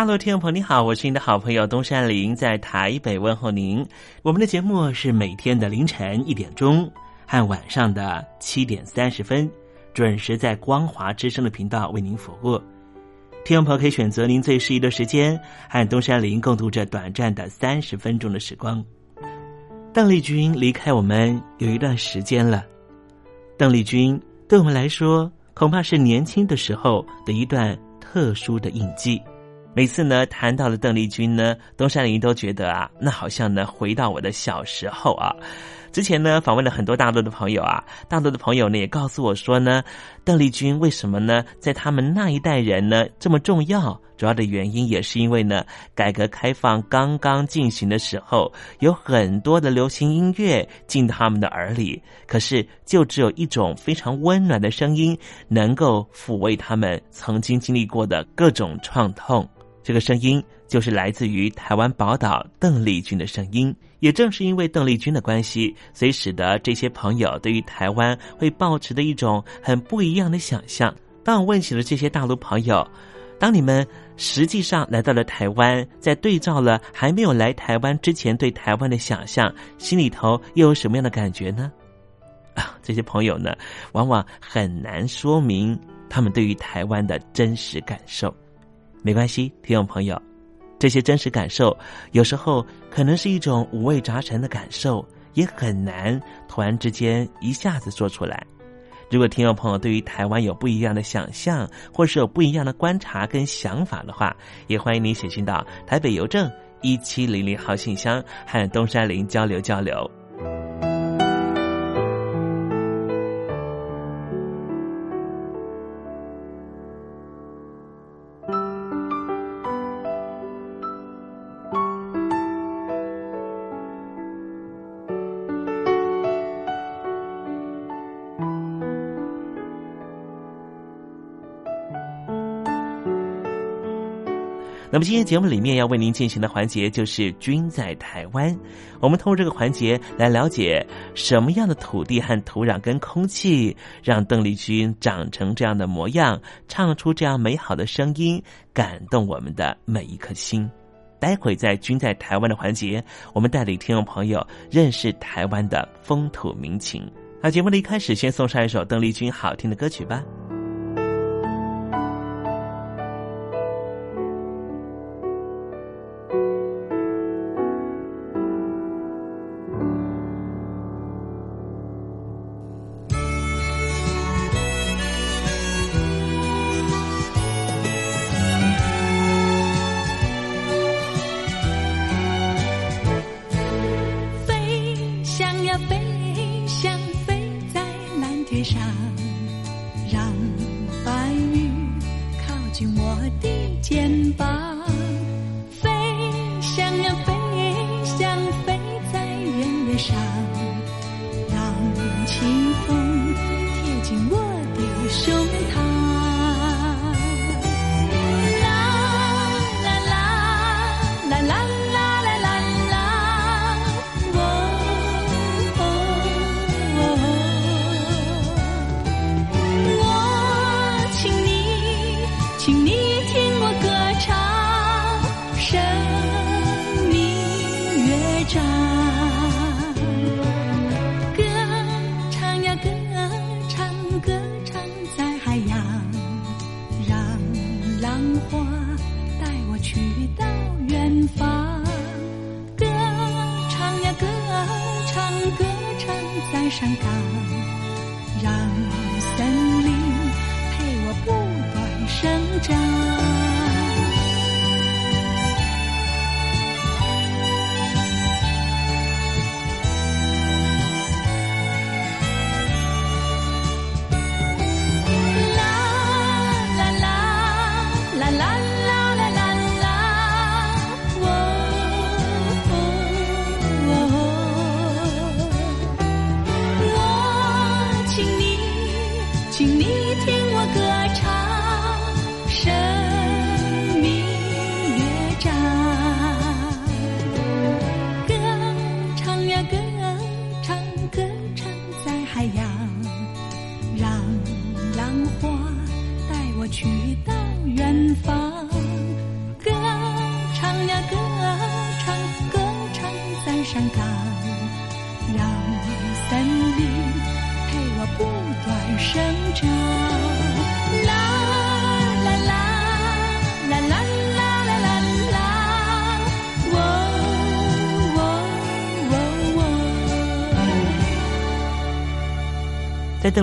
大陆听众朋友，你好，我是您的好朋友东山林，在台北问候您。我们的节目是每天的凌晨一点钟和晚上的七点三十分，准时在光华之声的频道为您服务。听众朋友可以选择您最适宜的时间，和东山林共度这短暂的三十分钟的时光。邓丽君离开我们有一段时间了，邓丽君对我们来说，恐怕是年轻的时候的一段特殊的印记。每次呢谈到了邓丽君呢，东山林都觉得啊，那好像呢回到我的小时候啊。之前呢访问了很多大陆的朋友啊，大陆的朋友呢也告诉我说呢，邓丽君为什么呢在他们那一代人呢这么重要？主要的原因也是因为呢，改革开放刚刚进行的时候，有很多的流行音乐进他们的耳里，可是就只有一种非常温暖的声音，能够抚慰他们曾经经历过的各种创痛。这个声音就是来自于台湾宝岛邓丽君的声音。也正是因为邓丽君的关系，所以使得这些朋友对于台湾会抱持的一种很不一样的想象。当我问起了这些大陆朋友，当你们实际上来到了台湾，在对照了还没有来台湾之前对台湾的想象，心里头又有什么样的感觉呢？啊，这些朋友呢，往往很难说明他们对于台湾的真实感受。没关系，听众朋友，这些真实感受有时候可能是一种五味杂陈的感受，也很难突然之间一下子说出来。如果听众朋友对于台湾有不一样的想象，或是有不一样的观察跟想法的话，也欢迎你写信到台北邮政一七零零号信箱，和东山林交流交流。么今天节目里面要为您进行的环节就是“君在台湾”。我们通过这个环节来了解什么样的土地和土壤跟空气，让邓丽君长成这样的模样，唱出这样美好的声音，感动我们的每一颗心。待会在“君在台湾”的环节，我们带领听众朋友认识台湾的风土民情。那节目的一开始，先送上一首邓丽君好听的歌曲吧。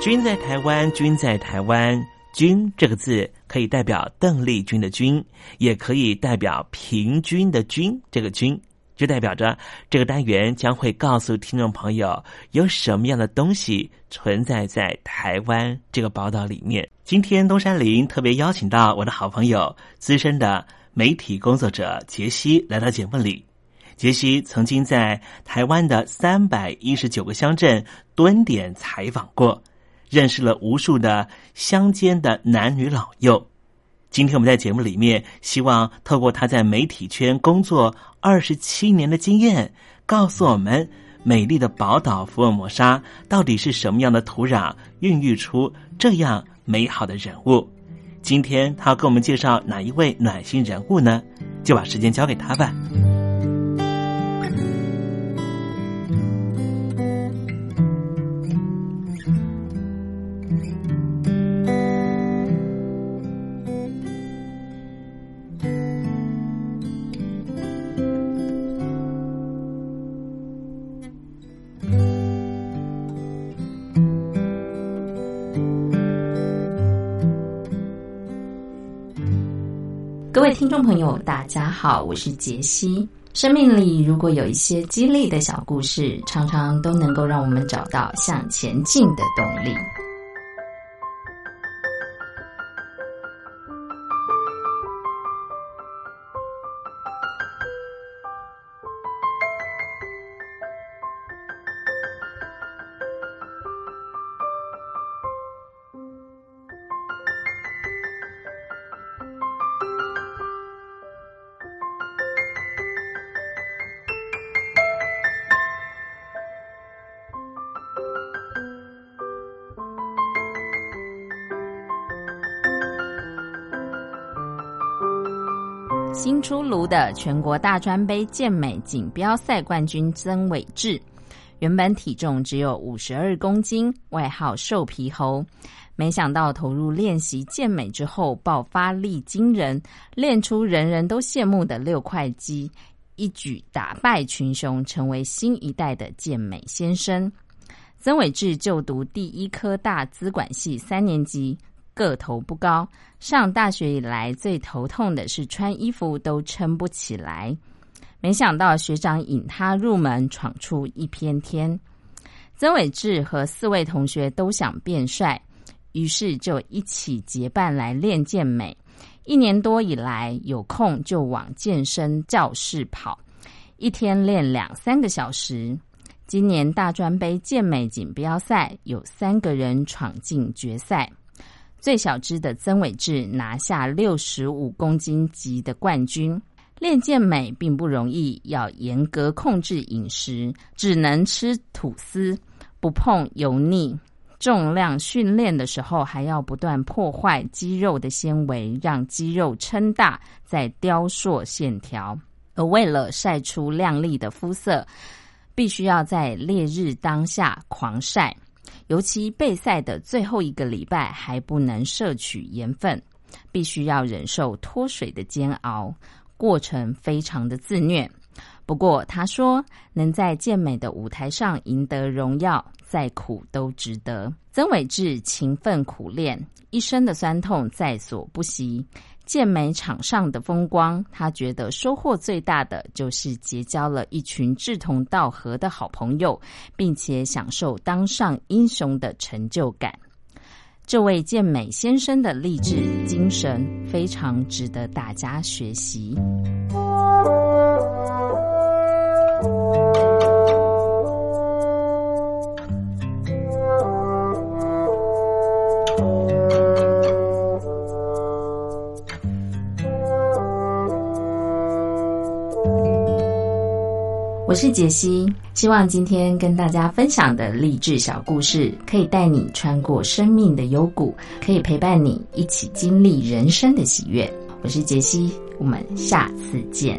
君在台湾，君在台湾，君这个字可以代表邓丽君的君，也可以代表平均的均。这个均就代表着这个单元将会告诉听众朋友有什么样的东西存在在台湾这个宝岛里面。今天东山林特别邀请到我的好朋友、资深的媒体工作者杰西来到节目里。杰西曾经在台湾的三百一十九个乡镇蹲点采访过。认识了无数的乡间的男女老幼，今天我们在节目里面，希望透过他在媒体圈工作二十七年的经验，告诉我们美丽的宝岛福尔摩沙到底是什么样的土壤，孕育出这样美好的人物。今天他要给我们介绍哪一位暖心人物呢？就把时间交给他吧。听众朋友，大家好，我是杰西。生命里如果有一些激励的小故事，常常都能够让我们找到向前进的动力。新出炉的全国大专杯健美锦标赛冠军曾伟志，原本体重只有五十二公斤，外号“瘦皮猴”。没想到投入练习健美之后，爆发力惊人，练出人人都羡慕的六块肌，一举打败群雄，成为新一代的健美先生。曾伟志就读第一科大资管系三年级，个头不高。上大学以来最头痛的是穿衣服都撑不起来。没想到学长引他入门，闯出一片天。曾伟志和四位同学都想变帅，于是就一起结伴来练健美。一年多以来，有空就往健身教室跑，一天练两三个小时。今年大专杯健美锦标赛有三个人闯进决赛，最小只的曾伟志拿下六十五公斤级的冠军。练健美并不容易，要严格控制饮食，只能吃吐司，不碰油腻。重量训练的时候，还要不断破坏肌肉的纤维，让肌肉撑大，再雕塑线条。而为了晒出亮丽的肤色，必须要在烈日当下狂晒，尤其备赛的最后一个礼拜还不能摄取盐分，必须要忍受脱水的煎熬，过程非常的自虐。不过他说，能在健美的舞台上赢得荣耀，再苦都值得。曾伟志勤奋苦练，一身的酸痛在所不惜。健美场上的风光，他觉得收获最大的就是结交了一群志同道合的好朋友，并且享受当上英雄的成就感。这位健美先生的励志精神非常值得大家学习。我是杰西，希望今天跟大家分享的励志小故事，可以带你穿过生命的幽谷，可以陪伴你一起经历人生的喜悦。我是杰西，我们下次见。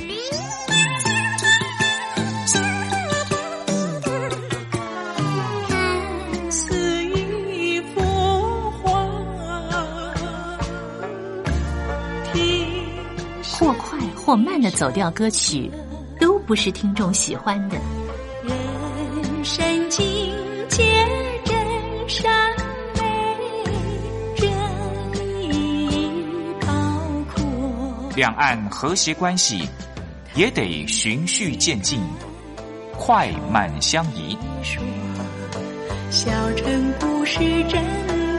或慢的走调歌曲，都不是听众喜欢的。人生境界真善。两岸和谐关系也得循序渐进，快慢相宜。小城故事真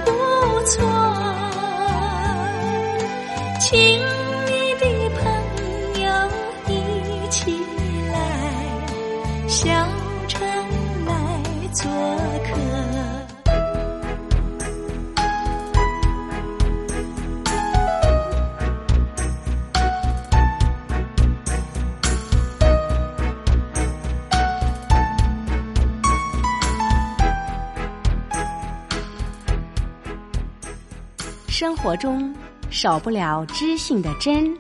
不错，亲小城来做客。生活中少不了知性的真，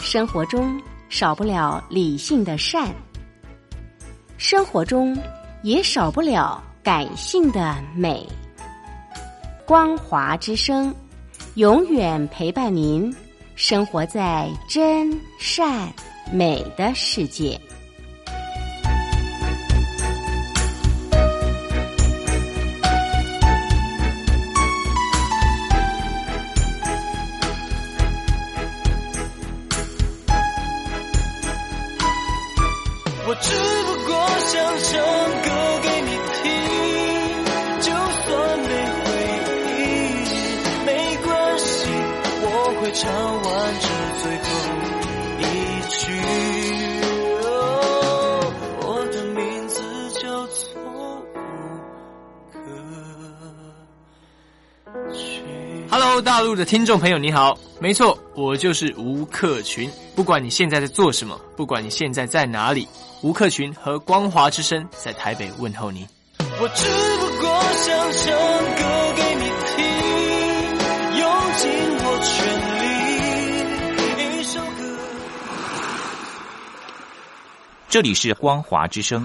生活中少不了理性的善，生活中也少不了感性的美。光华之声，永远陪伴您，生活在真善美的世界。唱完这最后一句。哦我的名字叫做吴克群。Hello，大陆的听众朋友，你好，没错，我就是吴克群。不管你现在在做什么，不管你现在在哪里，吴克群和光华之声在台北问候你。我只不过想唱歌这里是光华之声。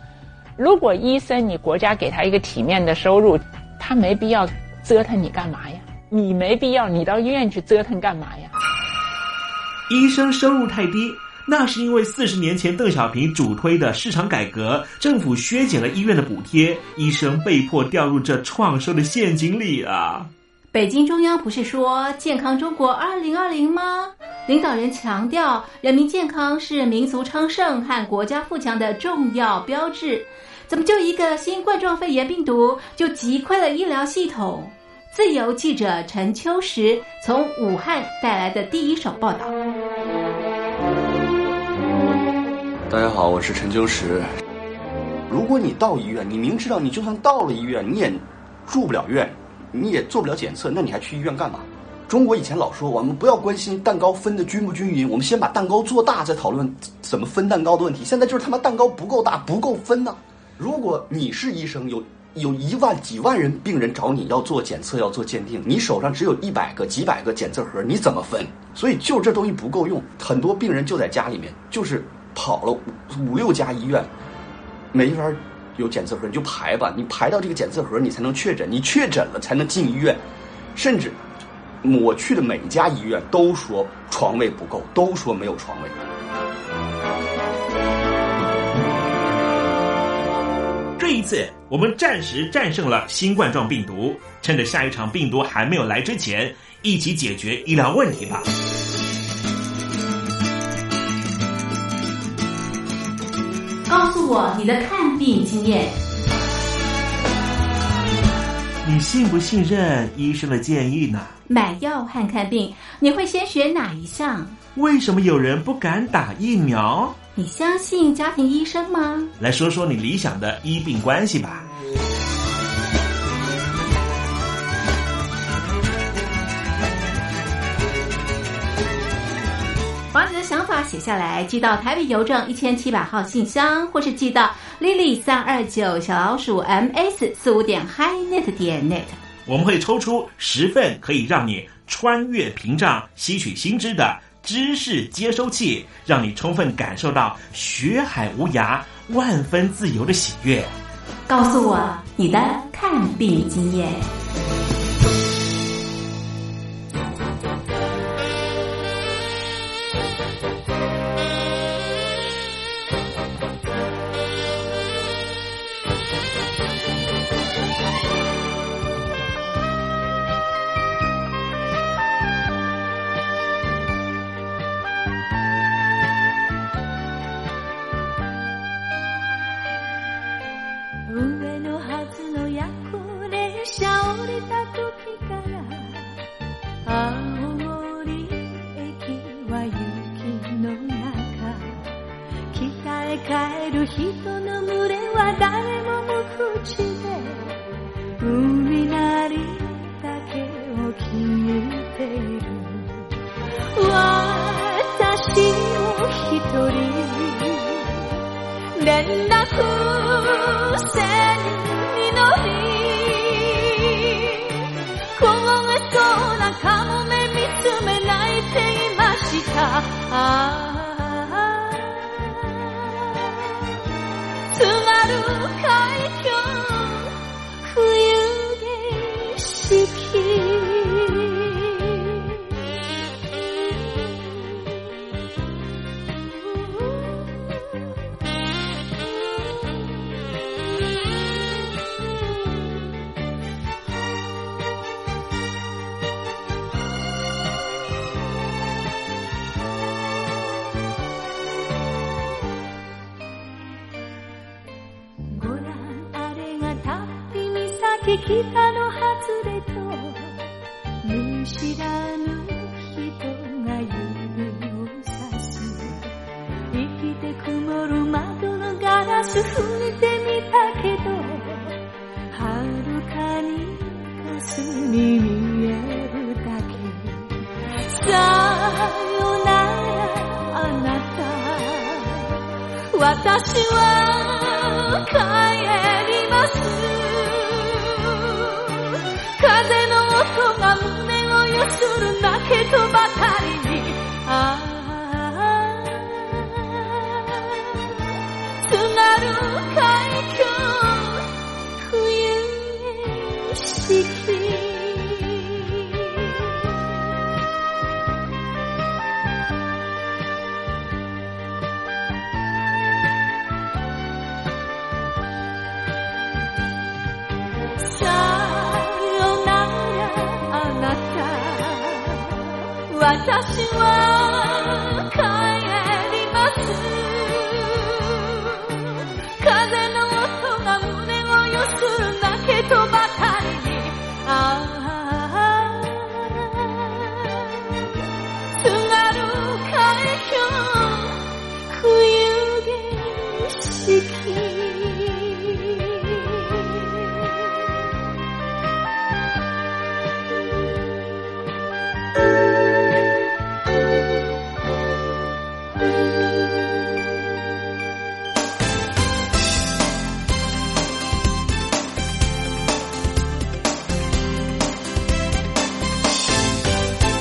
如果医生你国家给他一个体面的收入，他没必要折腾你干嘛呀？你没必要你到医院去折腾干嘛呀？医生收入太低，那是因为四十年前邓小平主推的市场改革，政府削减了医院的补贴，医生被迫掉入这创收的陷阱里啊。北京中央不是说健康中国二零二零吗？领导人强调，人民健康是民族昌盛和国家富强的重要标志。怎么就一个新冠状肺炎病毒就击溃了医疗系统？自由记者陈秋实从武汉带来的第一手报道。大家好，我是陈秋实。如果你到医院，你明知道你就算到了医院，你也住不了院。你也做不了检测，那你还去医院干嘛？中国以前老说我们不要关心蛋糕分的均不均匀，我们先把蛋糕做大再讨论怎么分蛋糕的问题。现在就是他妈蛋糕不够大，不够分呢。如果你是医生，有有一万几万人病人找你要做检测要做鉴定，你手上只有一百个几百个检测盒，你怎么分？所以就这东西不够用，很多病人就在家里面，就是跑了五五六家医院，没法。有检测盒你就排吧，你排到这个检测盒你才能确诊，你确诊了才能进医院。甚至我去的每一家医院都说床位不够，都说没有床位。一次我们暂时战胜了新冠状病毒，趁着下一场病毒还没有来之前，一起解决医疗问题吧。告诉我你的看病经验。你信不信任医生的建议呢？买药和看病，你会先选哪一项？为什么有人不敢打疫苗？你相信家庭医生吗？来说说你理想的医病关系吧。把你的想法写下来，寄到台北邮政一千七百号信箱，或是寄到 lily 三二九小老鼠 ms 四五点 highnet 点 net。我们会抽出十份可以让你穿越屏障、吸取新知的知识接收器，让你充分感受到学海无涯、万分自由的喜悦。告诉我你的看病经验。人の群れは誰も無口で海なりだけを消えている。私を一人連絡岬北の外れと見知らぬ人が指をさす生きて曇る窓のガラス拭いてみたけど遥かに霞に見えるだけ。さよならあなた。私は sesundak itu bakar ini ah, ah, 希望